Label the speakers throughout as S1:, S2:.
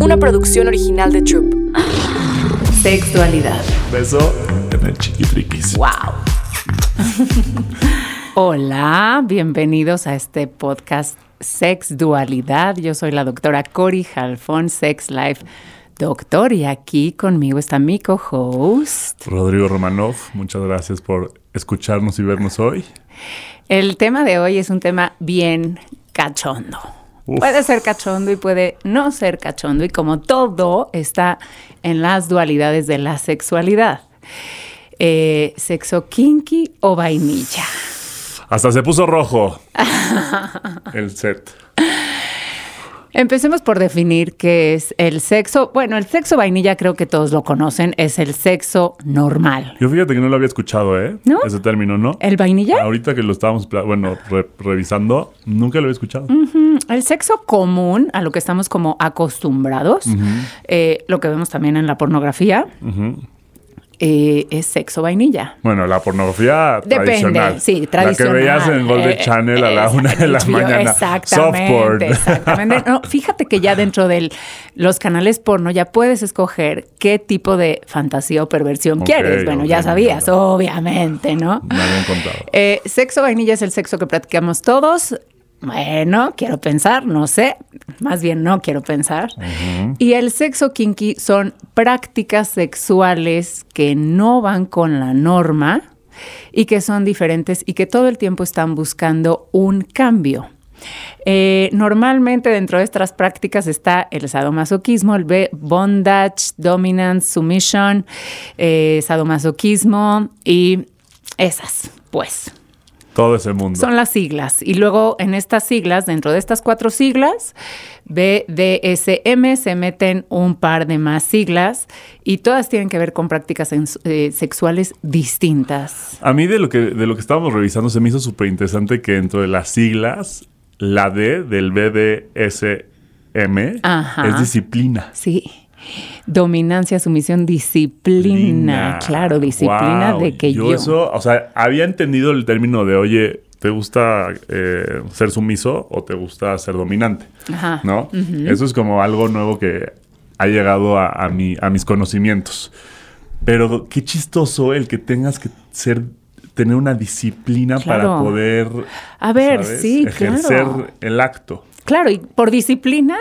S1: una producción original de Troop.
S2: Sexualidad.
S3: Beso en el chiquitriquis.
S2: ¡Wow! Hola, bienvenidos a este podcast Sex Dualidad. Yo soy la doctora Cori Halfon, Sex Life Doctor, y aquí conmigo está mi co-host.
S3: Rodrigo Romanov, muchas gracias por escucharnos y vernos hoy.
S2: El tema de hoy es un tema bien cachondo.
S3: Uf.
S2: Puede ser cachondo y puede no ser cachondo, y como todo está en las dualidades de la sexualidad. Eh, ¿Sexo kinky o vainilla?
S3: Hasta se puso rojo el set.
S2: Empecemos por definir qué es el sexo. Bueno, el sexo vainilla creo que todos lo conocen, es el sexo normal.
S3: Yo fíjate que no lo había escuchado, ¿eh?
S2: ¿No?
S3: Ese término, ¿no?
S2: ¿El vainilla?
S3: Ahorita que lo estábamos, bueno, re- revisando, nunca lo había escuchado.
S2: El sexo común, a lo que estamos como acostumbrados, eh, lo que vemos también en la pornografía, eh, es sexo vainilla.
S3: Bueno, la pornografía
S2: Depende,
S3: tradicional.
S2: sí, tradicional.
S3: La que veías en Golden
S2: Eh,
S3: Channel a la
S2: exacto,
S3: una de la mañana.
S2: Exactamente,
S3: Softporn.
S2: exactamente. No, fíjate que ya dentro de los canales porno ya puedes escoger qué tipo de fantasía o perversión quieres. Bueno, ya sabías, obviamente, ¿no?
S3: Me habían contado.
S2: Eh, sexo vainilla es el sexo que practicamos todos. Bueno, quiero pensar, no sé, más bien no quiero pensar. Y el sexo kinky son prácticas sexuales que no van con la norma y que son diferentes y que todo el tiempo están buscando un cambio. Eh, normalmente dentro de estas prácticas está el sadomasoquismo, el B- bondage, dominance, submission, eh, sadomasoquismo y esas, pues.
S3: Todo ese mundo.
S2: Son las siglas. Y luego en estas siglas, dentro de estas cuatro siglas, BDSM, se meten un par de más siglas y todas tienen que ver con prácticas eh, sexuales distintas.
S3: A mí de lo que de lo que estábamos revisando se me hizo súper interesante que dentro de las siglas, la D del BDSM
S2: Ajá.
S3: es disciplina.
S2: Sí. Dominancia, sumisión, disciplina. Claro, disciplina
S3: Wow.
S2: de que yo.
S3: eso, o sea, había entendido el término de, oye, ¿te gusta eh, ser sumiso o te gusta ser dominante?
S2: Ajá.
S3: ¿No? Eso es como algo nuevo que ha llegado a, a mi- a mis conocimientos. Pero qué chistoso el que tengas que ser tener una disciplina para poder
S2: A ver,
S3: ¿sabes?
S2: sí,
S3: ejercer
S2: claro.
S3: el acto.
S2: Claro, y por disciplina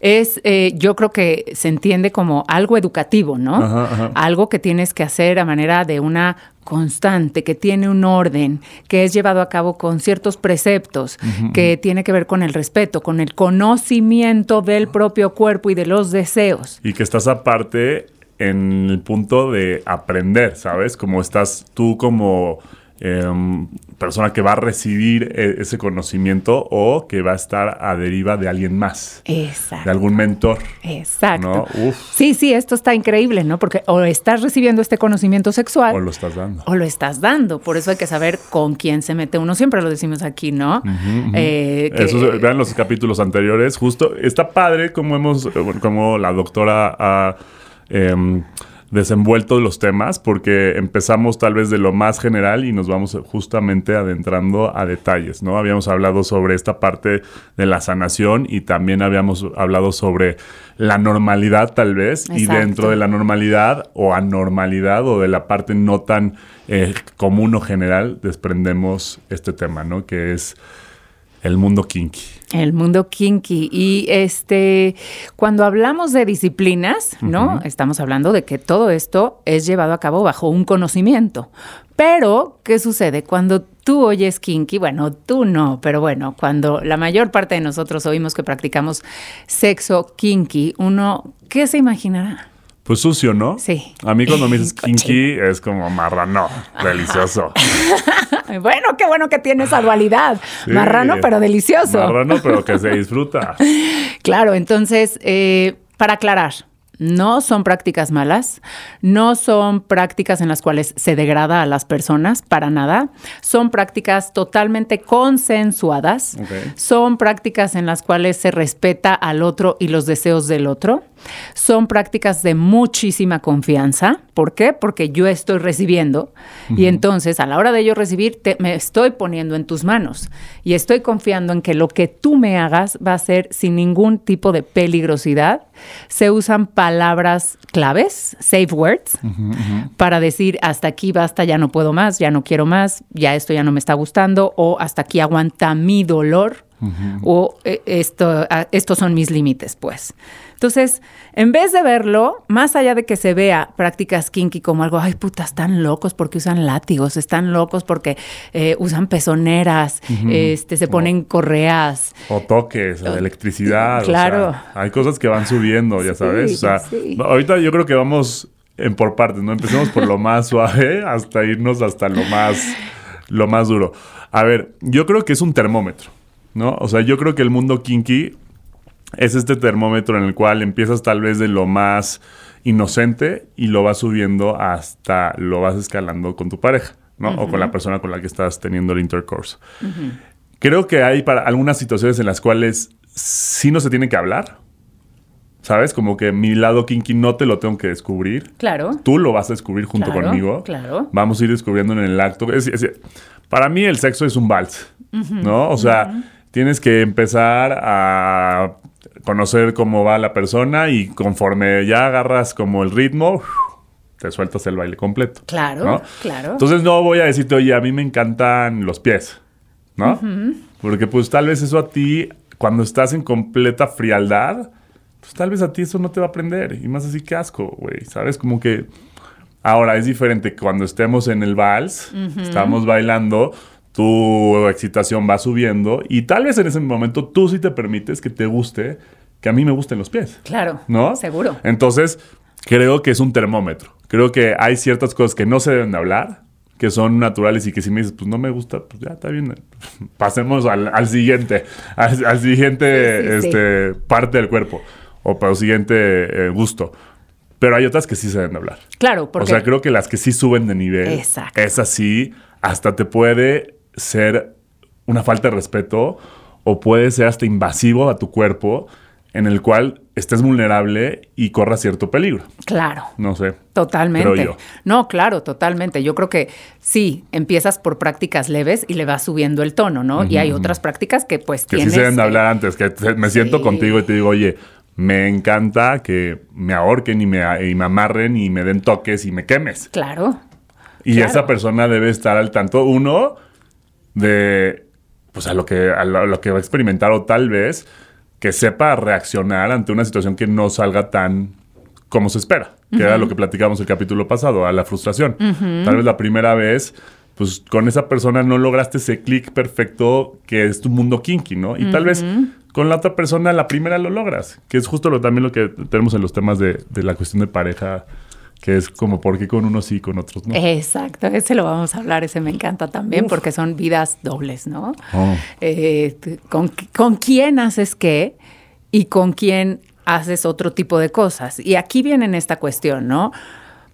S2: es, eh, yo creo que se entiende como algo educativo, ¿no?
S3: Ajá, ajá.
S2: Algo que tienes que hacer a manera de una constante, que tiene un orden, que es llevado a cabo con ciertos preceptos, que tiene que ver con el respeto, con el conocimiento del propio cuerpo y de los deseos.
S3: Y que estás aparte en el punto de aprender, ¿sabes? Como estás tú como em, persona que va a recibir e- ese conocimiento o que va a estar a deriva de alguien más,
S2: Exacto.
S3: de algún mentor.
S2: Exacto.
S3: ¿no? Uf.
S2: Sí, sí, esto está increíble, ¿no? Porque o estás recibiendo este conocimiento sexual
S3: O lo estás dando.
S2: o lo estás dando. Por eso hay que saber con quién se mete uno. Siempre lo decimos aquí, ¿no? Eh, que-
S3: Eso, vean los capítulos anteriores. Justo está padre como hemos, eh, como la doctora ha em, desenvuelto los temas, porque empezamos tal vez de lo más general y nos vamos justamente adentrando a detalles, ¿no? Habíamos hablado sobre esta parte de la sanación y también habíamos hablado sobre la normalidad tal vez y dentro de la normalidad o anormalidad o de la parte no tan eh, común o general desprendemos este tema, ¿no? Que es el mundo kinky.
S2: El mundo kinky. Y este, cuando hablamos de disciplinas, ¿no? Estamos hablando de que todo esto es llevado a cabo bajo un conocimiento. Pero, ¿qué sucede? Cuando tú oyes kinky, bueno, tú no, pero bueno, cuando la mayor parte de nosotros oímos que practicamos sexo kinky, uno, ¿qué se imaginará?
S3: Pues sucio, ¿no?
S2: Sí.
S3: A mí cuando me dices kinky es como marrano, delicioso.
S2: Bueno, qué bueno que tiene esa dualidad.
S3: Sí.
S2: Marrano, pero delicioso.
S3: Marrano, pero que se disfruta.
S2: Claro, entonces, eh, para aclarar, no son prácticas malas, no son prácticas en las cuales se degrada a las personas, para nada. Son prácticas totalmente consensuadas, son prácticas en las cuales se respeta al otro y los deseos del otro, son prácticas de muchísima confianza. ¿Por qué? Porque yo estoy recibiendo y entonces a la hora de yo recibir te, me estoy poniendo en tus manos y estoy confiando en que lo que tú me hagas va a ser sin ningún tipo de peligrosidad. Se usan palabras claves, safe words, para decir hasta aquí basta, ya no puedo más, ya no quiero más, ya esto ya no me está gustando o hasta aquí aguanta mi dolor o eh, esto, ah, estos son mis límites, pues. Entonces, en vez de verlo, más allá de que se vea prácticas kinky como algo, ay puta, están locos porque usan látigos, están locos porque eh, usan pezoneras, este, se ponen correas.
S3: O toques, o electricidad.
S2: Claro.
S3: hay cosas que van subiendo, ya sabes. o sea, ahorita yo creo que vamos en por partes, ¿no? Empecemos por lo más suave hasta irnos hasta lo más, lo más duro. A ver, yo creo que es un termómetro. ¿No? O sea, yo creo que el mundo kinky es este termómetro en el cual empiezas tal vez de lo más inocente y lo vas subiendo hasta lo vas escalando con tu pareja, ¿no? O con la persona con la que estás teniendo el intercourse. Creo que hay para algunas situaciones en las cuales sí no se tiene que hablar. ¿Sabes? Como que mi lado kinky no te lo tengo que descubrir.
S2: Claro.
S3: Tú lo vas a descubrir junto conmigo.
S2: Claro.
S3: Vamos a ir descubriendo en el acto. para mí el sexo es un vals, ¿no? O sea, tienes que empezar a conocer cómo va la persona y conforme ya agarras como el ritmo, te sueltas el baile completo.
S2: Claro, claro.
S3: Entonces no voy a decirte, oye, a mí me encantan los pies, ¿no? Porque pues tal vez eso a ti, cuando estás en completa frialdad, pues tal vez a ti eso no te va a aprender. Y más así que asco, güey, ¿sabes? Como que... Ahora es diferente cuando estemos en el vals, estamos bailando, tu excitación va subiendo y tal vez en ese momento tú sí te permites que te guste, que a mí me gusten los pies.
S2: Claro.
S3: ¿No?
S2: Seguro.
S3: Entonces, creo que es un termómetro. Creo que hay ciertas cosas que no se deben de hablar, que son naturales y que si me dices, pues no me gusta, pues ya está bien. Pasemos al, siguiente, al, siguiente este, parte del cuerpo o para el siguiente eh, gusto. Pero hay otras que sí se deben de hablar.
S2: Claro, porque...
S3: O sea, creo que las que sí suben de nivel,
S2: Exacto.
S3: es así, hasta te puede ser una falta de respeto o puede ser hasta invasivo a tu cuerpo en el cual estés vulnerable y corras cierto peligro.
S2: Claro.
S3: No sé.
S2: Totalmente. No, claro, totalmente. Yo creo que sí, empiezas por prácticas leves y le vas subiendo el tono, ¿no? y hay otras prácticas que pues
S3: que
S2: tienes...
S3: sí se deben de hablar antes, que me siento contigo y te digo, oye, me encanta que me ahorquen y me, y me amarren y me den toques y me quemes.
S2: Claro.
S3: Y esa persona debe estar al tanto, uno, de pues a lo que a lo, que va a experimentar o tal vez que sepa reaccionar ante una situación que no salga tan como se espera, que era lo que platicamos el capítulo pasado, a la frustración. Tal vez la primera vez, pues con esa persona no lograste ese clic perfecto que es tu mundo kinky, ¿no? Y tal vez con la otra persona la primera lo logras, que es justo lo, también lo que tenemos en los temas de, de la cuestión de pareja que es como por qué con unos sí y con otros no.
S2: Exacto, ese lo vamos a hablar, ese me encanta también porque son vidas dobles, ¿no? Oh. Eh, con, con, quién haces qué y con quién haces otro tipo de cosas. Y aquí viene esta cuestión, ¿no?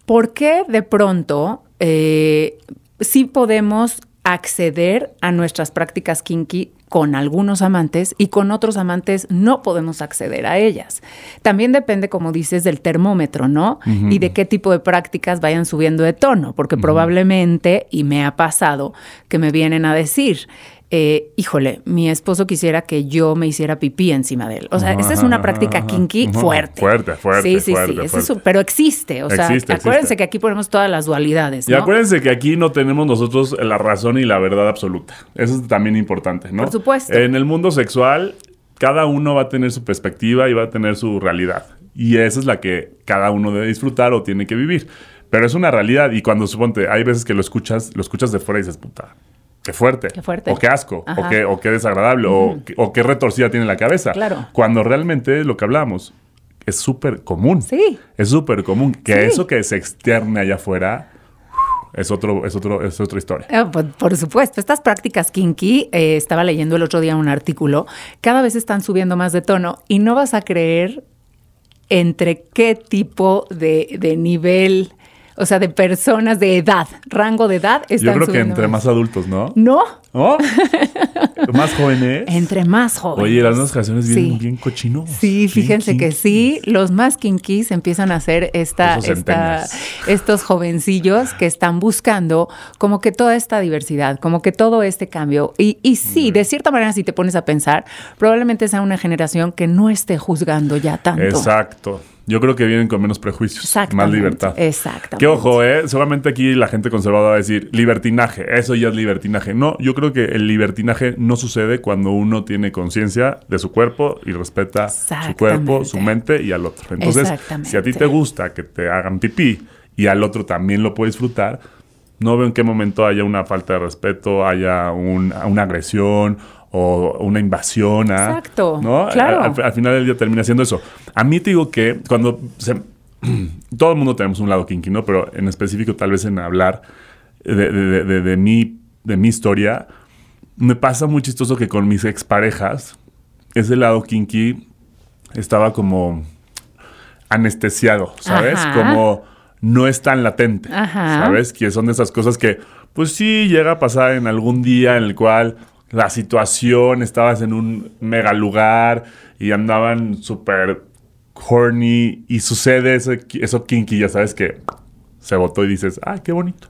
S2: ¿Por qué de pronto eh, sí podemos acceder a nuestras prácticas kinky con algunos amantes y con otros amantes no podemos acceder a ellas. También depende, como dices, del termómetro, ¿no? Y de qué tipo de prácticas vayan subiendo de tono, porque probablemente, y me ha pasado, que me vienen a decir, eh, híjole, mi esposo quisiera que yo me hiciera pipí encima de él. O sea, esa es una práctica kinky fuerte.
S3: Fuerte, fuerte.
S2: Sí, sí, sí. pero existe. O sea, acuérdense que aquí ponemos todas las dualidades.
S3: Y acuérdense que aquí no tenemos nosotros la razón y la verdad absoluta. Eso es también importante, ¿no?
S2: Por supuesto.
S3: En el mundo sexual, cada uno va a tener su perspectiva y va a tener su realidad. Y esa es la que cada uno debe disfrutar o tiene que vivir. Pero es una realidad y cuando suponte, hay veces que lo escuchas, lo escuchas de fuera y dices, puta, Qué fuerte.
S2: Qué fuerte.
S3: O qué asco. O qué, o qué, desagradable. o, qué retorcida tiene la cabeza.
S2: Claro.
S3: Cuando realmente lo que hablamos es súper común.
S2: Sí.
S3: Es súper común. Que eso que se externe allá afuera es otro, es otro, es otra historia.
S2: Ah, por, supuesto, estas prácticas kinky, eh, estaba leyendo el otro día un artículo, cada vez están subiendo más de tono y no vas a creer entre qué tipo de, de nivel o sea, de personas de edad, rango de edad.
S3: Yo creo que entre más adultos, ¿no?
S2: No,
S3: ¿Oh? ¿Más jóvenes?
S2: entre más jóvenes.
S3: Oye, las nuevas generaciones vienen
S2: Sí.
S3: bien cochinos.
S2: Sí, fíjense que sí, los más kinkies empiezan a hacer esta, esta- estos jovencillos que están buscando como que toda esta diversidad, como que todo este cambio. Y, y sí, de cierta manera, si te pones a pensar, probablemente sea una generación que no esté juzgando ya tanto.
S3: Exacto. Yo creo que vienen con menos prejuicios, más libertad.
S2: exactamente.
S3: Que ojo, ¿eh? Seguramente aquí la gente conservadora va a decir libertinaje, eso ya es libertinaje. No, yo creo que el libertinaje no sucede cuando uno tiene conciencia de su cuerpo y respeta su cuerpo, su mente y al otro. Entonces, si a ti te gusta que te hagan pipí y al otro también lo puede disfrutar, no veo en qué momento haya una falta de respeto, haya un- una agresión o una invasión. a-
S2: Exacto,
S3: ¿no?
S2: claro.
S3: Al- al- al final del día termina siendo eso. A mí te digo que cuando se- todo el mundo tenemos un lado kinky, ¿no? Pero en específico tal vez en hablar de, de, de- de- de mi, de mi historia, me pasa muy chistoso que con mis exparejas, ese lado kinky estaba como anestesiado, ¿sabes?
S2: Ajá.
S3: Como no es tan latente,
S2: Ajá.
S3: ¿sabes? Que son de esas cosas que, pues sí, llega a pasar en algún día en el cual la situación, estabas en un mega lugar y andaban súper horny y sucede eso, eso kinky, ya sabes que se votó y dices, ah, qué bonito.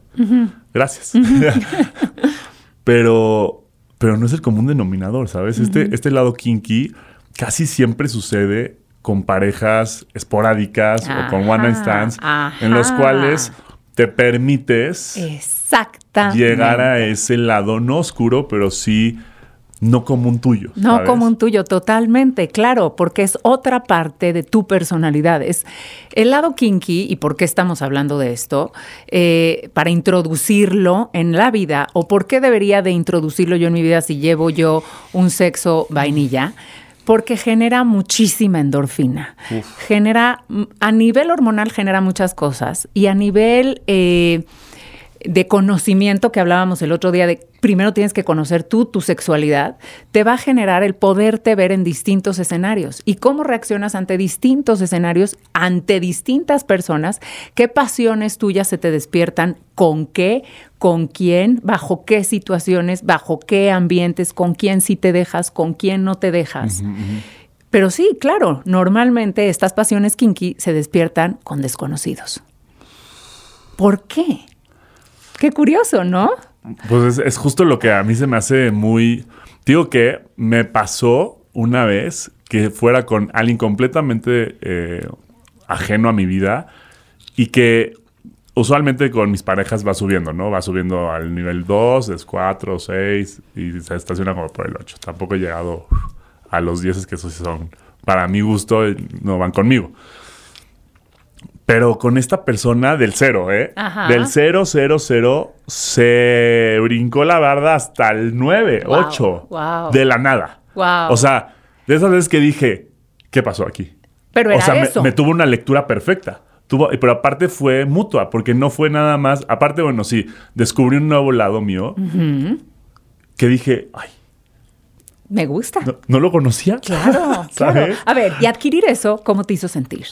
S3: Gracias. pero, pero no es el común denominador, ¿sabes? este, este lado kinky casi siempre sucede con parejas esporádicas o con one night
S2: Ajá,
S3: stands en los cuales te permites llegar a ese lado no oscuro, pero sí no común tuyo.
S2: No
S3: ¿sabes?
S2: como un tuyo, totalmente, claro, porque es otra parte de tu personalidad. Es el lado kinky, y por qué estamos hablando de esto, Eh, para introducirlo en la vida, o por qué debería de introducirlo yo en mi vida si llevo yo un sexo vainilla. Porque genera muchísima endorfina. Genera, mm, a nivel hormonal genera muchas cosas y a nivel eh, de conocimiento que hablábamos el otro día, de primero tienes que conocer tú tu sexualidad, te va a generar el poderte ver en distintos escenarios. Y cómo reaccionas ante distintos escenarios, ante distintas personas, qué pasiones tuyas se te despiertan, con qué, con quién, bajo qué situaciones, bajo qué ambientes, con quién sí te dejas, con quién no te dejas. Pero sí, claro, normalmente estas pasiones kinky se despiertan con desconocidos. ¿Por qué? Qué curioso, ¿no?
S3: Pues es, es justo lo que a mí se me hace muy... Digo que me pasó una vez que fuera con alguien completamente eh, ajeno a mi vida y que usualmente con mis parejas va subiendo, ¿no? Va subiendo al nivel 2, es 4, 6 y se estaciona como por el 8. Tampoco he llegado a los 10 que esos son, para mi gusto, no van conmigo. Pero con esta persona del cero, ¿eh?
S2: Ajá.
S3: Del 0, 0, 0, se brincó la barda hasta el 9,
S2: Wow,
S3: 8.
S2: wow.
S3: De la nada.
S2: Wow.
S3: O sea, de esas veces que dije, ¿qué pasó aquí?
S2: Pero
S3: o
S2: era
S3: sea, me-
S2: eso.
S3: Me, tuvo una lectura perfecta. Tuvo, pero aparte fue mutua, porque no fue nada más. Aparte, bueno, sí, descubrí un nuevo lado mío que dije, ay,
S2: Me gusta.
S3: no, no lo conocía.
S2: Claro, claro. A ver, y adquirir eso, ¿cómo te hizo sentir?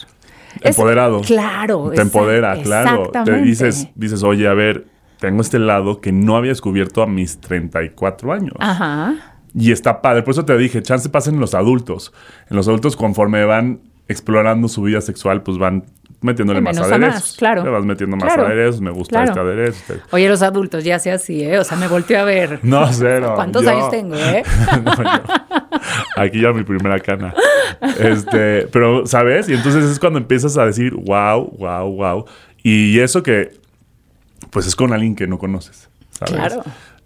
S2: Es-
S3: Empoderado.
S2: claro.
S3: Te empodera, claro. Te dices, dices, oye, a ver, tengo este lado que no había descubierto a mis 34 años.
S2: Ajá.
S3: Y está padre. Por eso te dije, chance pasa en los adultos. En los adultos, conforme van explorando su vida sexual, pues van metiéndole más aderezos.
S2: más, claro.
S3: Le vas metiendo más
S2: Claro.
S3: aderezos. Me gusta
S2: Claro.
S3: este aderezo. este-
S2: Oye, los adultos ya sea así, ¿eh? O sea, me volteé a ver.
S3: No, cero.
S2: ¿Cuántos
S3: Yo-
S2: años tengo, eh?
S3: No, Aquí ya mi primera cana. Este, pero, ¿sabes? Y entonces es cuando empiezas a decir, wow, wow, wow. Y eso que, pues es con alguien que no conoces. ¿sabes?
S2: Claro.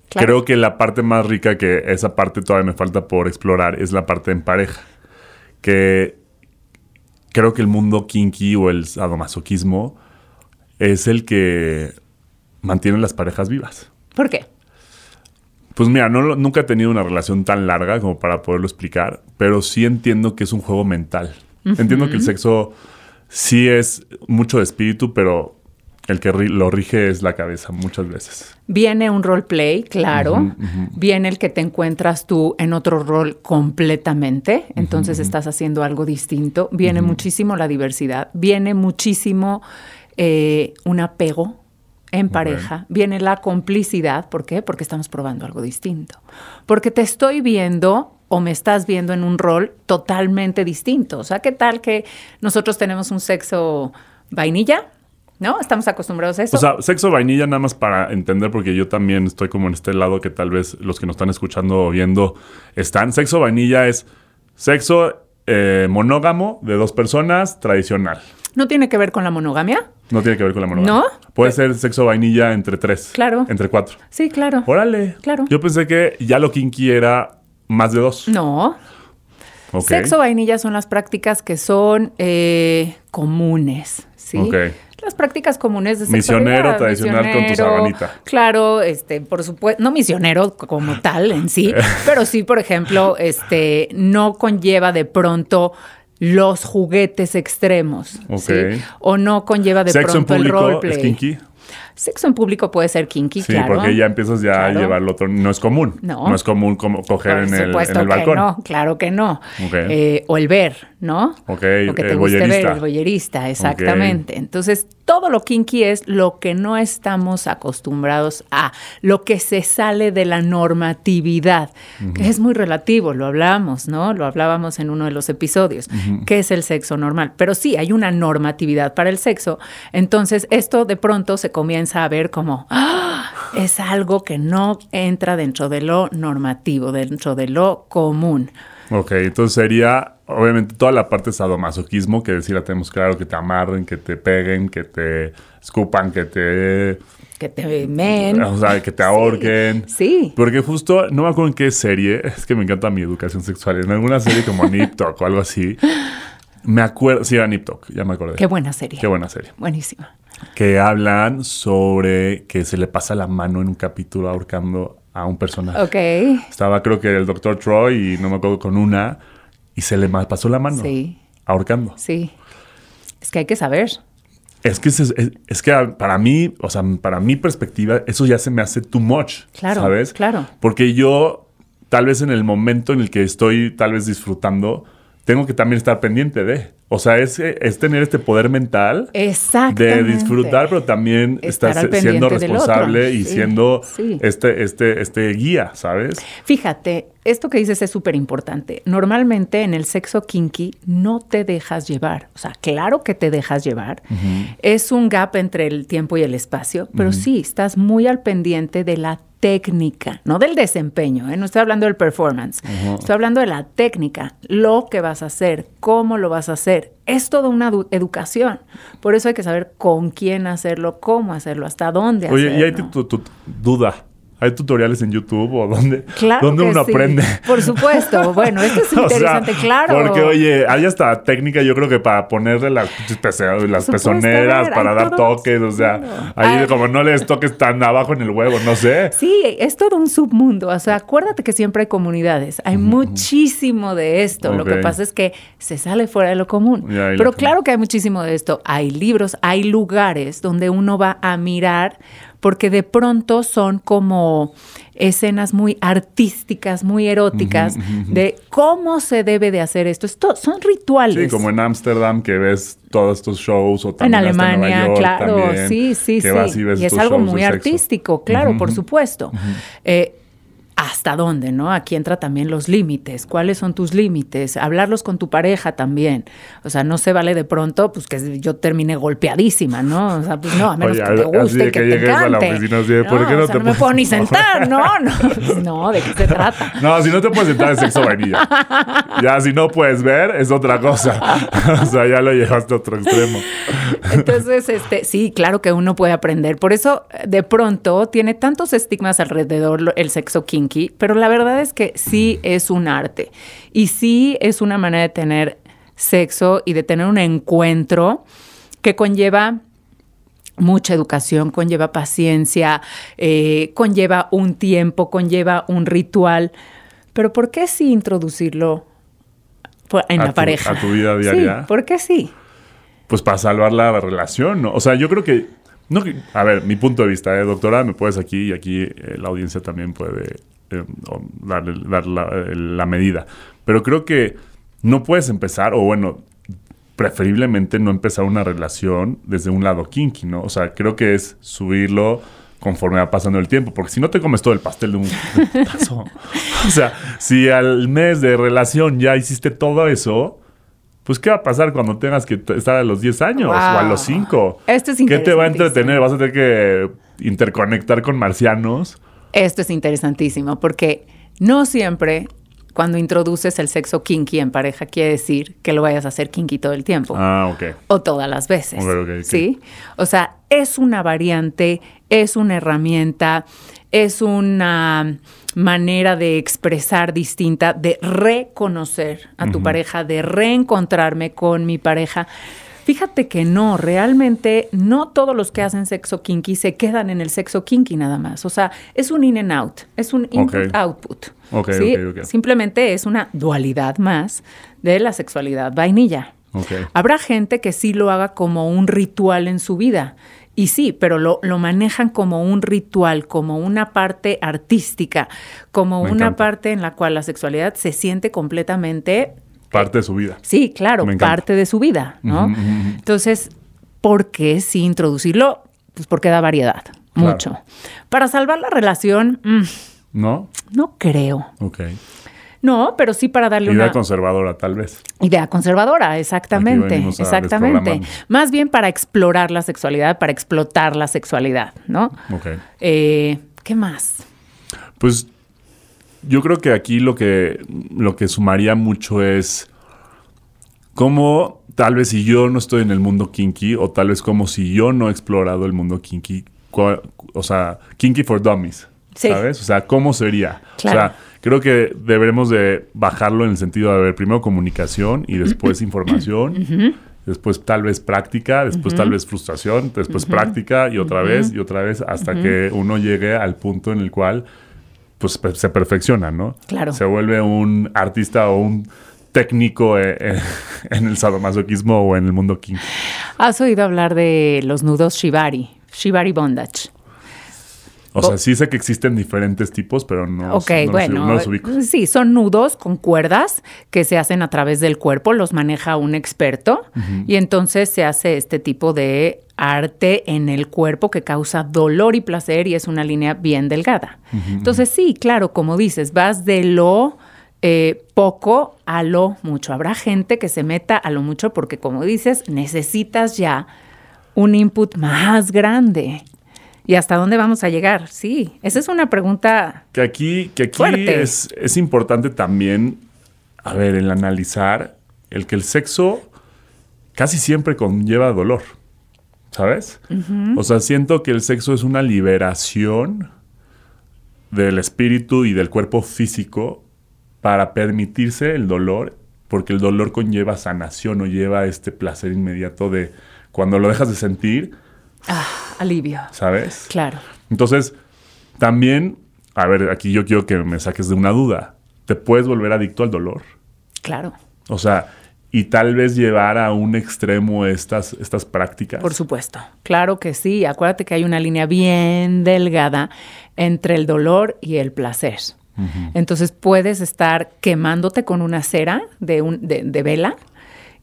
S2: claro.
S3: Creo que la parte más rica que esa parte todavía me falta por explorar es la parte en pareja. Que creo que el mundo kinky o el sadomasoquismo es el que mantiene las parejas vivas.
S2: ¿Por qué?
S3: Pues mira, no, nunca he tenido una relación tan larga como para poderlo explicar, pero sí entiendo que es un juego mental. Entiendo que el sexo sí es mucho de espíritu, pero el que ri- lo rige es la cabeza muchas veces.
S2: Viene un roleplay, claro. Viene el que te encuentras tú en otro rol completamente. Entonces estás haciendo algo distinto. Viene muchísimo la diversidad. Viene muchísimo eh, un apego en pareja, viene la complicidad. ¿Por qué? Porque estamos probando algo distinto. Porque te estoy viendo o me estás viendo en un rol totalmente distinto. O sea, ¿qué tal que nosotros tenemos un sexo vainilla? ¿No? Estamos acostumbrados a eso.
S3: O sea, sexo vainilla nada más para entender, porque yo también estoy como en este lado que tal vez los que nos están escuchando o viendo están. Sexo vainilla es sexo eh, monógamo de dos personas tradicional.
S2: ¿No tiene que ver con la monogamia?
S3: No tiene que ver con la monogamia.
S2: ¿No?
S3: Puede ser sexo vainilla entre tres.
S2: Claro.
S3: Entre cuatro.
S2: Sí, claro.
S3: Órale.
S2: Claro.
S3: Yo pensé que ya lo kinky era más de dos.
S2: No.
S3: Ok.
S2: Sexo vainilla son las prácticas que son eh, comunes, ¿sí?
S3: Ok.
S2: Las prácticas comunes de
S3: Misionero tradicional con tu sabanita.
S2: Claro, este, por supuesto, no misionero como tal en sí, pero sí, por ejemplo, este, no conlleva de pronto los juguetes extremos,
S3: Ok.
S2: ¿sí? O no conlleva de
S3: Sexo en
S2: pronto el
S3: público
S2: roleplay.
S3: es kinky.
S2: Sexo en público puede ser kinky,
S3: Sí,
S2: claro.
S3: porque ya empiezas ya
S2: Claro.
S3: a llevarlo otro. No es común.
S2: No.
S3: es común como coger en el, en el
S2: que
S3: balcón.
S2: no, claro que no. Eh, o el ver, ¿no?
S3: Ok,
S2: Lo que te
S3: el
S2: guste ver, el boyerista, exactamente. Entonces, todo lo kinky es lo que no estamos acostumbrados a, lo que se sale de la normatividad, que es muy relativo, lo hablamos, ¿no? Lo hablábamos en uno de los episodios, que es el sexo normal. Pero sí, hay una normatividad para el sexo. Entonces, esto de pronto se comienza a ver como, ¡ah! es algo que no entra dentro de lo normativo, dentro de lo común.
S3: Ok, entonces sería, obviamente, toda la parte de sadomasoquismo, que decir, la tenemos claro, que te amarren, que te peguen, que te escupan, que te...
S2: Que te men.
S3: O sea, que te ahorquen.
S2: Sí.
S3: Porque justo, no me acuerdo en qué serie, es que me encanta mi educación sexual, en alguna serie como Nip Tuck o algo así, me acuerdo, sí, era Nip Tuck, ya me acordé.
S2: Qué buena serie.
S3: Qué buena serie.
S2: Buenísima.
S3: Que hablan sobre que se le pasa la mano en un capítulo ahorcando a un personaje.
S2: Ok.
S3: Estaba creo que el doctor Troy y no me acuerdo con una y se le pasó la mano
S2: Sí,
S3: ahorcando.
S2: sí. Es que hay que saber.
S3: Es que es, es- es que para mí, o sea, para mi perspectiva, eso ya se me hace too much.
S2: Claro,
S3: ¿Sabes?
S2: claro.
S3: Porque yo, tal vez en el momento en el que estoy tal vez disfrutando, tengo que también estar pendiente de. O sea, es, es tener este poder mental de disfrutar, pero también
S2: Estar
S3: siendo responsable y
S2: Sí,
S3: siendo
S2: sí.
S3: este, este, este guía, ¿sabes?
S2: Fíjate, esto que dices es súper importante. Normalmente en el sexo kinky no te dejas llevar. O sea, claro que te dejas llevar. Es un gap entre el tiempo y el espacio, pero sí, estás muy al pendiente de la técnica, no del desempeño, ¿eh? no estoy hablando del performance, estoy hablando de la técnica, lo que vas a hacer, cómo lo vas a hacer. Es toda una edu- educación. Por eso hay que saber con quién hacerlo, cómo hacerlo, hasta dónde
S3: Oye,
S2: hacerlo.
S3: y hay tu, tu- tu- duda. ¿Hay tutoriales en YouTube o dónde,
S2: Claro
S3: dónde
S2: que
S3: uno
S2: sí.
S3: aprende?
S2: Por supuesto. Bueno, esto es
S3: O sea,
S2: interesante, claro.
S3: Porque, oye, hay hasta técnica, yo creo que para ponerle las, las pezoneras,
S2: ver,
S3: para dar toques, o sea, ahí
S2: Ah.
S3: como no les toques tan abajo en el huevo, no sé.
S2: Sí, es todo un submundo. O sea, acuérdate que siempre hay comunidades. Hay muchísimo de esto. Lo que pasa es que se sale fuera de lo común. Pero claro que hay muchísimo de esto. Hay libros, hay lugares donde uno va a mirar porque de pronto son como escenas muy artísticas, muy eróticas de cómo se debe de hacer esto. Esto son rituales.
S3: Sí, como en Ámsterdam que ves todos estos shows o
S2: En
S3: también en
S2: Alemania,
S3: Nueva York
S2: claro,
S3: también,
S2: sí, sí,
S3: que
S2: sí.
S3: vas y ves
S2: es
S3: estos
S2: algo muy artístico, claro, por supuesto. Eh, ¿Hasta dónde, no? Aquí entra también los límites. ¿Cuáles son tus límites? Hablarlos con tu pareja también. O sea, no se vale de pronto, pues que yo termine golpeadísima, ¿no? O sea, pues no, a menos
S3: Oye,
S2: que te guste que,
S3: que
S2: te
S3: llegues a la
S2: encante.
S3: oficina así de, ¿por qué no
S2: o sea,
S3: te
S2: no me puedo ni sentar, no, no, pues no, ¿de qué se trata?
S3: No, si no te puedes sentar en sexo vainilla. Ya, si no puedes ver, es otra cosa. o sea, ya lo llevaste a otro extremo.
S2: Entonces, este, sí, claro que uno puede aprender. Por eso, de pronto, tiene tantos estigmas alrededor el sexo kinky, pero la verdad es que sí es un arte. Y sí es una manera de tener sexo y de tener un encuentro que conlleva mucha educación, conlleva paciencia, eh, conlleva un tiempo, conlleva un ritual. Pero ¿por qué sí introducirlo en
S3: A
S2: la
S3: tu-
S2: pareja?
S3: a tu vida diaria.
S2: Sí, ¿por qué sí?
S3: Pues para salvar la relación, ¿no? O sea, yo creo que... No, a ver, mi punto de vista, ¿eh? doctora, me puedes aquí y aquí eh, la audiencia también puede eh, darle, la, eh, la medida. Pero creo que no puedes empezar, o bueno, preferiblemente no empezar una relación desde un lado kinky, ¿no? O sea, creo que es subirlo conforme va pasando el tiempo, porque si no te comes todo el pastel de un tazo. o sea, si al mes de relación ya hiciste todo eso, pues ¿qué va a pasar cuando tengas que estar a los 10 años o a los 5?
S2: Esto es
S3: ¿Qué te va a entretener? ¿Vas a tener que interconectar con marcianos?
S2: Esto es interesantísimo porque no siempre cuando introduces el sexo kinky en pareja quiere decir que lo vayas a hacer kinky todo el tiempo.
S3: Ah, ok.
S2: O todas las veces.
S3: Ok, ok, ok.
S2: ¿Sí? O sea, es una variante, es una herramienta, es una manera de expresar distinta, de reconocer a tu pareja, de reencontrarme con mi pareja. Fíjate que no, realmente no todos los que hacen sexo kinky se quedan en el sexo kinky nada más. O sea, es un in and out, es un input-output. ¿sí? Simplemente es una dualidad más de la sexualidad vainilla. Habrá gente que sí lo haga como un ritual en su vida. Y sí, pero lo, lo manejan como un ritual, como una parte artística, como
S3: Me
S2: una
S3: encanta.
S2: parte en la cual la sexualidad se siente completamente,
S3: Parte de su vida.
S2: sí, claro, parte de su vida, ¿no? Entonces, ¿por qué sí introducirlo? Pues porque da variedad,
S3: Claro.
S2: mucho. Para salvar la relación, mm,
S3: ¿No?
S2: no creo.
S3: Ok.
S2: No, pero sí para darle
S3: Idea
S2: una...
S3: conservadora, tal vez.
S2: Idea conservadora, exactamente, exactamente. Más bien para explorar la sexualidad, para explotar la sexualidad, ¿no?
S3: Ok.
S2: Eh, ¿Qué más?
S3: Pues yo creo que aquí lo que, lo que sumaría mucho es cómo tal vez si yo no estoy en el mundo kinky o tal vez como si yo no he explorado el mundo kinky, o sea, kinky for dummies,
S2: Sí.
S3: ¿sabes? O sea, ¿cómo sería?
S2: Claro.
S3: O sea, creo que deberemos de bajarlo en el sentido de haber primero comunicación y después información. Después tal vez práctica, después tal vez frustración, después práctica y otra vez y otra vez hasta que uno llegue al punto en el cual pues se perfecciona, ¿no?
S2: Claro.
S3: Se vuelve un artista o un técnico eh, eh, en el sadomasoquismo o en el mundo kinky.
S2: ¿Has oído hablar de los nudos shibari? Shibari bondage.
S3: O sea, sí sé que existen diferentes tipos, pero no,
S2: Ok,
S3: no los-
S2: bueno,
S3: no los ubico.
S2: sí, son nudos con cuerdas que se hacen a través del cuerpo, los maneja un experto y entonces se hace este tipo de arte en el cuerpo que causa dolor y placer y es una línea bien delgada. Entonces sí, claro, como dices, vas de lo eh, poco a lo mucho. Habrá gente que se meta a lo mucho porque como dices, necesitas ya un input más grande. ¿Y hasta dónde vamos a llegar? Sí, esa es una pregunta
S3: Que aquí, que aquí es, es importante también, a ver, el analizar el que el sexo casi siempre conlleva dolor, ¿sabes? O sea, siento que el sexo es una liberación del espíritu y del cuerpo físico para permitirse el dolor, porque el dolor conlleva sanación o lleva este placer inmediato de cuando lo dejas de sentir,
S2: alivio.
S3: ¿sabes?
S2: Claro.
S3: Entonces, también, a ver, aquí yo quiero que me saques de una duda. ¿Te puedes volver adicto al dolor?
S2: Claro,
S3: O sea, y tal vez llevar a un extremo estas, estas prácticas.
S2: por supuesto. Claro que sí. Acuérdate que hay una línea bien delgada entre el dolor y el placer. Entonces puedes estar quemándote con una cera de, un, de, de vela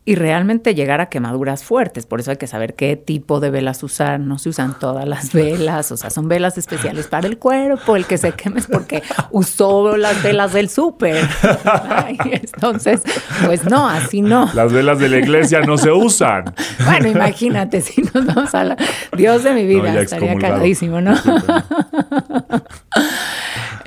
S2: y realmente llegar a quemaduras fuertes. Por eso hay que saber qué tipo de velas usar. No se usan todas las velas, o sea, son velas especiales para el cuerpo. El que se queme es porque usó las velas del súper. Entonces, pues no, así no.
S3: Las velas de la iglesia no se usan.
S2: Bueno, imagínate si nos vamos a la... Dios de mi vida, estaría cagadísimo, ¿no?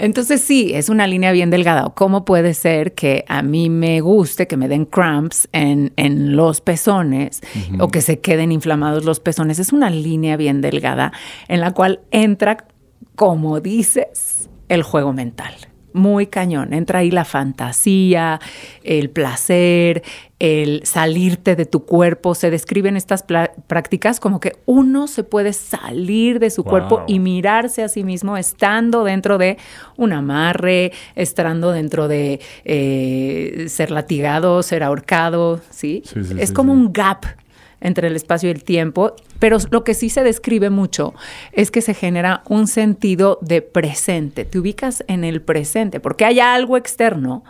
S2: Entonces sí, es una línea bien delgada. ¿Cómo puede ser que a mí me guste que me den cramps en, en los pezones o que se queden inflamados los pezones? Es una línea bien delgada en la cual entra, como dices, el juego mental. Muy cañón. Entra ahí la fantasía, el placer, el salirte de tu cuerpo. Se describen estas prácticas como que uno se puede salir de su cuerpo y mirarse a sí mismo estando dentro de un amarre, estando dentro de eh, ser latigado, ser ahorcado, ¿sí?
S3: Sí, sí,
S2: es
S3: sí,
S2: como un gap entre el espacio y el tiempo, pero lo que sí se describe mucho es que se genera un sentido de presente, te ubicas en el presente, porque hay algo externo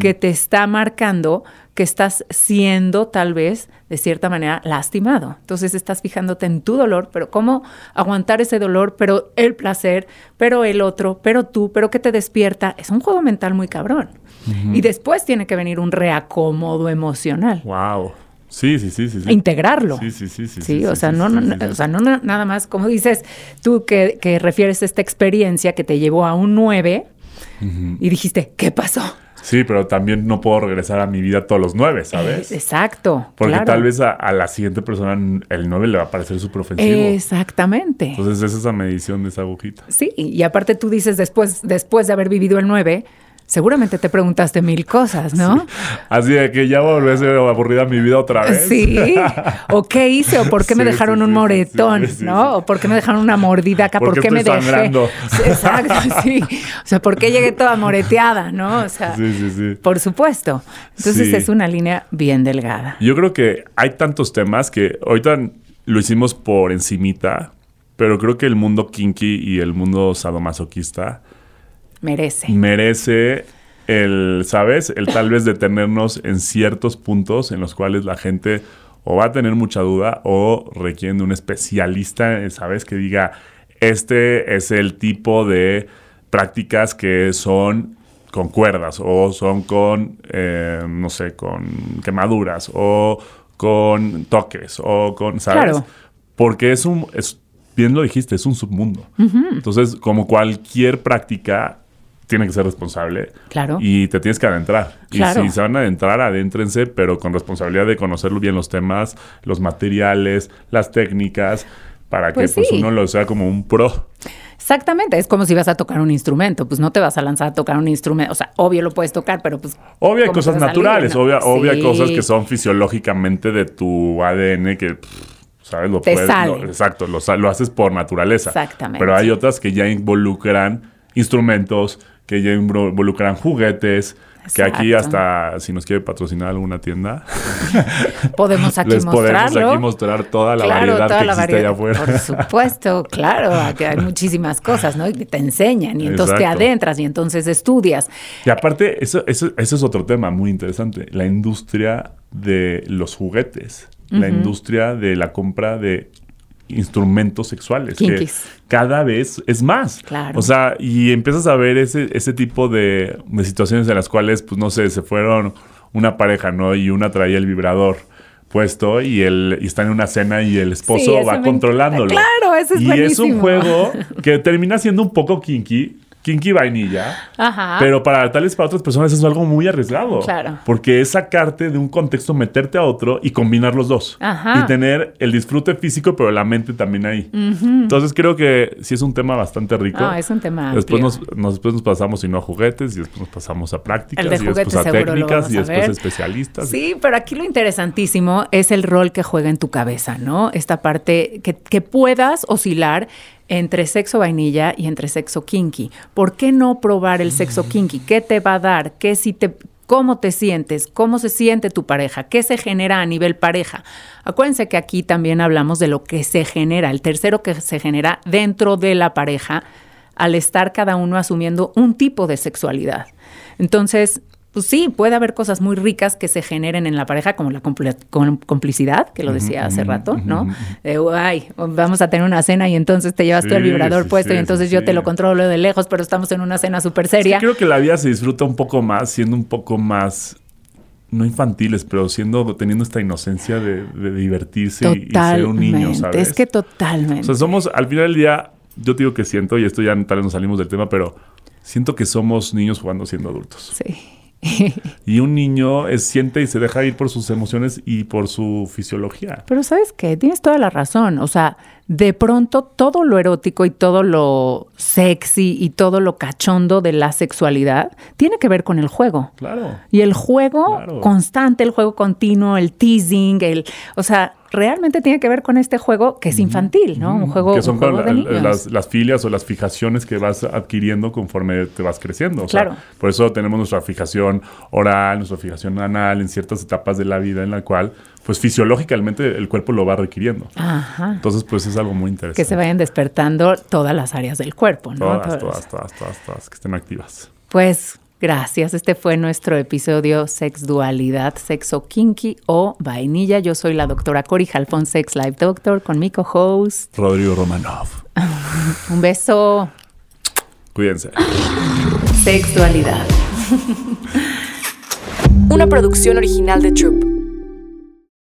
S2: que te está marcando que estás siendo tal vez de cierta manera lastimado. Entonces estás fijándote en tu dolor, pero cómo aguantar ese dolor, pero el placer, pero el otro, pero tú, pero que te despierta. Es un juego mental muy cabrón. Y después tiene que venir un reacomodo emocional.
S3: Wow. Sí, sí, sí, sí,
S2: Integrarlo.
S3: Sí, sí, sí, sí.
S2: Sí, o, sea, no, o sea, no nada más, como dices tú que, que refieres a esta experiencia que te llevó a un 9 y dijiste, ¿qué pasó?
S3: Sí, pero también no puedo regresar a mi vida todos los nueve, ¿sabes?
S2: Exacto.
S3: Porque tal vez a, la siguiente persona el nueve le va a parecer súper ofensivo.
S2: Exactamente.
S3: Entonces es esa medición de esa agujita.
S2: Sí, y aparte tú dices después, después de haber vivido el nueve, seguramente te preguntaste mil cosas, ¿no?
S3: Así de que ya volví a ser aburrida mi vida otra vez.
S2: Sí. O qué hice, o por qué me dejaron un moretón, ¿no? O por qué me dejaron una mordida acá, por, qué me dejé. Exacto, sí. O sea, por qué llegué toda moreteada, ¿no? O sea, sí, sí, sí. por supuesto. Entonces es una línea bien delgada.
S3: Yo creo que hay tantos temas que ahorita lo hicimos por encimita, pero creo que el mundo kinky y el mundo sadomasoquista
S2: Merece.
S3: Merece el, ¿sabes? El tal vez detenernos en ciertos puntos en los cuales la gente o va a tener mucha duda o requiere de un especialista, ¿sabes? Que diga, este es el tipo de prácticas que son con cuerdas o son con, eh, no sé, con quemaduras o con toques o con, ¿sabes? Claro. Porque es un, es, bien lo dijiste, es un submundo. Entonces, como cualquier práctica, tiene que ser responsable.
S2: Claro.
S3: Y te tienes que adentrar. Y si se van a adentrar, adéntrense, pero con responsabilidad de conocer bien los temas, los materiales, las técnicas, para pues que pues, uno lo sea como un pro.
S2: Exactamente, es como si vas a tocar un instrumento, pues no te vas a lanzar a tocar un instrumento, o sea, obvio lo puedes tocar, pero pues...
S3: Obvio hay cosas naturales, obvio, hay cosas que son fisiológicamente de tu ADN que... ¿Sabes? Lo
S2: te
S3: exacto, lo, lo haces por naturaleza.
S2: Exactamente.
S3: Pero hay otras que ya involucran instrumentos, que ya involucran juguetes, que aquí hasta si nos quiere patrocinar alguna tienda,
S2: podemos aquí
S3: les
S2: podemos
S3: aquí mostrar toda la variedad que existe allá afuera.
S2: Por supuesto, claro, que hay muchísimas cosas, ¿no? Y te enseñan y entonces te adentras y entonces estudias.
S3: Y aparte, eso, eso, eso es otro tema muy interesante, la industria de los juguetes, la industria de la compra de instrumentos sexuales. Que cada vez es más.
S2: Claro.
S3: O sea, y empiezas a ver ese, ese tipo de, situaciones en las cuales, pues no sé, se fueron una pareja, ¿no? Y una traía el vibrador puesto y, el, y están en una cena y el esposo va controlándolo.
S2: Claro, eso es
S3: Y es un juego que termina siendo un poco kinky, kinky vainilla.
S2: Ajá.
S3: Pero para tal vez para otras personas es algo muy arriesgado.
S2: Claro.
S3: Porque es sacarte de un contexto, meterte a otro y combinar los dos.
S2: Ajá.
S3: Y tener el disfrute físico, pero la mente también ahí. Entonces creo que sí es un tema bastante rico.
S2: Ah, es un tema.
S3: Después nos, después nos pasamos, si no a juguetes, y después nos pasamos a prácticas, y después a técnicas, y después a especialistas.
S2: Sí, pero aquí lo interesantísimo es el rol que juega en tu cabeza, ¿no? Esta parte que, que puedas oscilar entre sexo vainilla y entre sexo kinky. ¿Por qué no probar el sexo kinky? ¿Qué te va a dar? ¿Qué si te cómo te sientes, cómo se siente tu pareja, qué se genera a nivel pareja. Acuérdense que aquí también hablamos de lo que se genera, el tercero que se genera dentro de la pareja al estar cada uno asumiendo un tipo de sexualidad. Entonces, pues sí, puede haber cosas muy ricas que se generen en la pareja, como la complicidad, que lo decía hace rato, ¿no? De, ay, vamos a tener una cena y entonces te llevas tú el vibrador puesto y entonces yo te lo controlo de lejos, pero estamos en una cena súper seria.
S3: creo que la vida se disfruta un poco más, siendo un poco más no infantiles, pero siendo teniendo esta inocencia de, divertirse y, ser un niño, ¿sabes?
S2: Es que totalmente. O
S3: sea, somos al final del día, yo te digo que siento y esto ya tal vez nos salimos del tema, pero siento que somos niños jugando siendo adultos.
S2: Sí.
S3: y un niño siente y se deja ir por sus emociones y por su fisiología.
S2: Pero sabes qué, tienes toda la razón. O sea, de pronto todo lo erótico y todo lo sexy y todo lo cachondo de la sexualidad tiene que ver con el juego.
S3: Claro.
S2: Y el juego constante, el juego continuo, el teasing, el, o sea, realmente tiene que ver con este juego que es infantil, ¿no? Un juego,
S3: que son
S2: juego de niños.
S3: las, las filias o las fijaciones que vas adquiriendo conforme te vas creciendo. O sea,
S2: Claro.
S3: por eso tenemos nuestra fijación oral, nuestra fijación anal en ciertas etapas de la vida en la cual, pues fisiológicamente el cuerpo lo va requiriendo.
S2: Ajá.
S3: Entonces, pues es algo muy interesante.
S2: Que se vayan despertando todas las áreas del cuerpo, ¿no?
S3: Todas,
S2: Todas.
S3: todas, todas, todas, todas, que estén activas.
S2: Pues gracias. Este fue nuestro episodio Sex Dualidad, Sexo Kinky o Vainilla. Yo soy la doctora Cori Jalfón, Sex Life Doctor, con mi co-host.
S3: Rodrigo Romanov.
S2: Un beso.
S3: Cuídense.
S2: Sexualidad.
S1: Una producción original de Troop.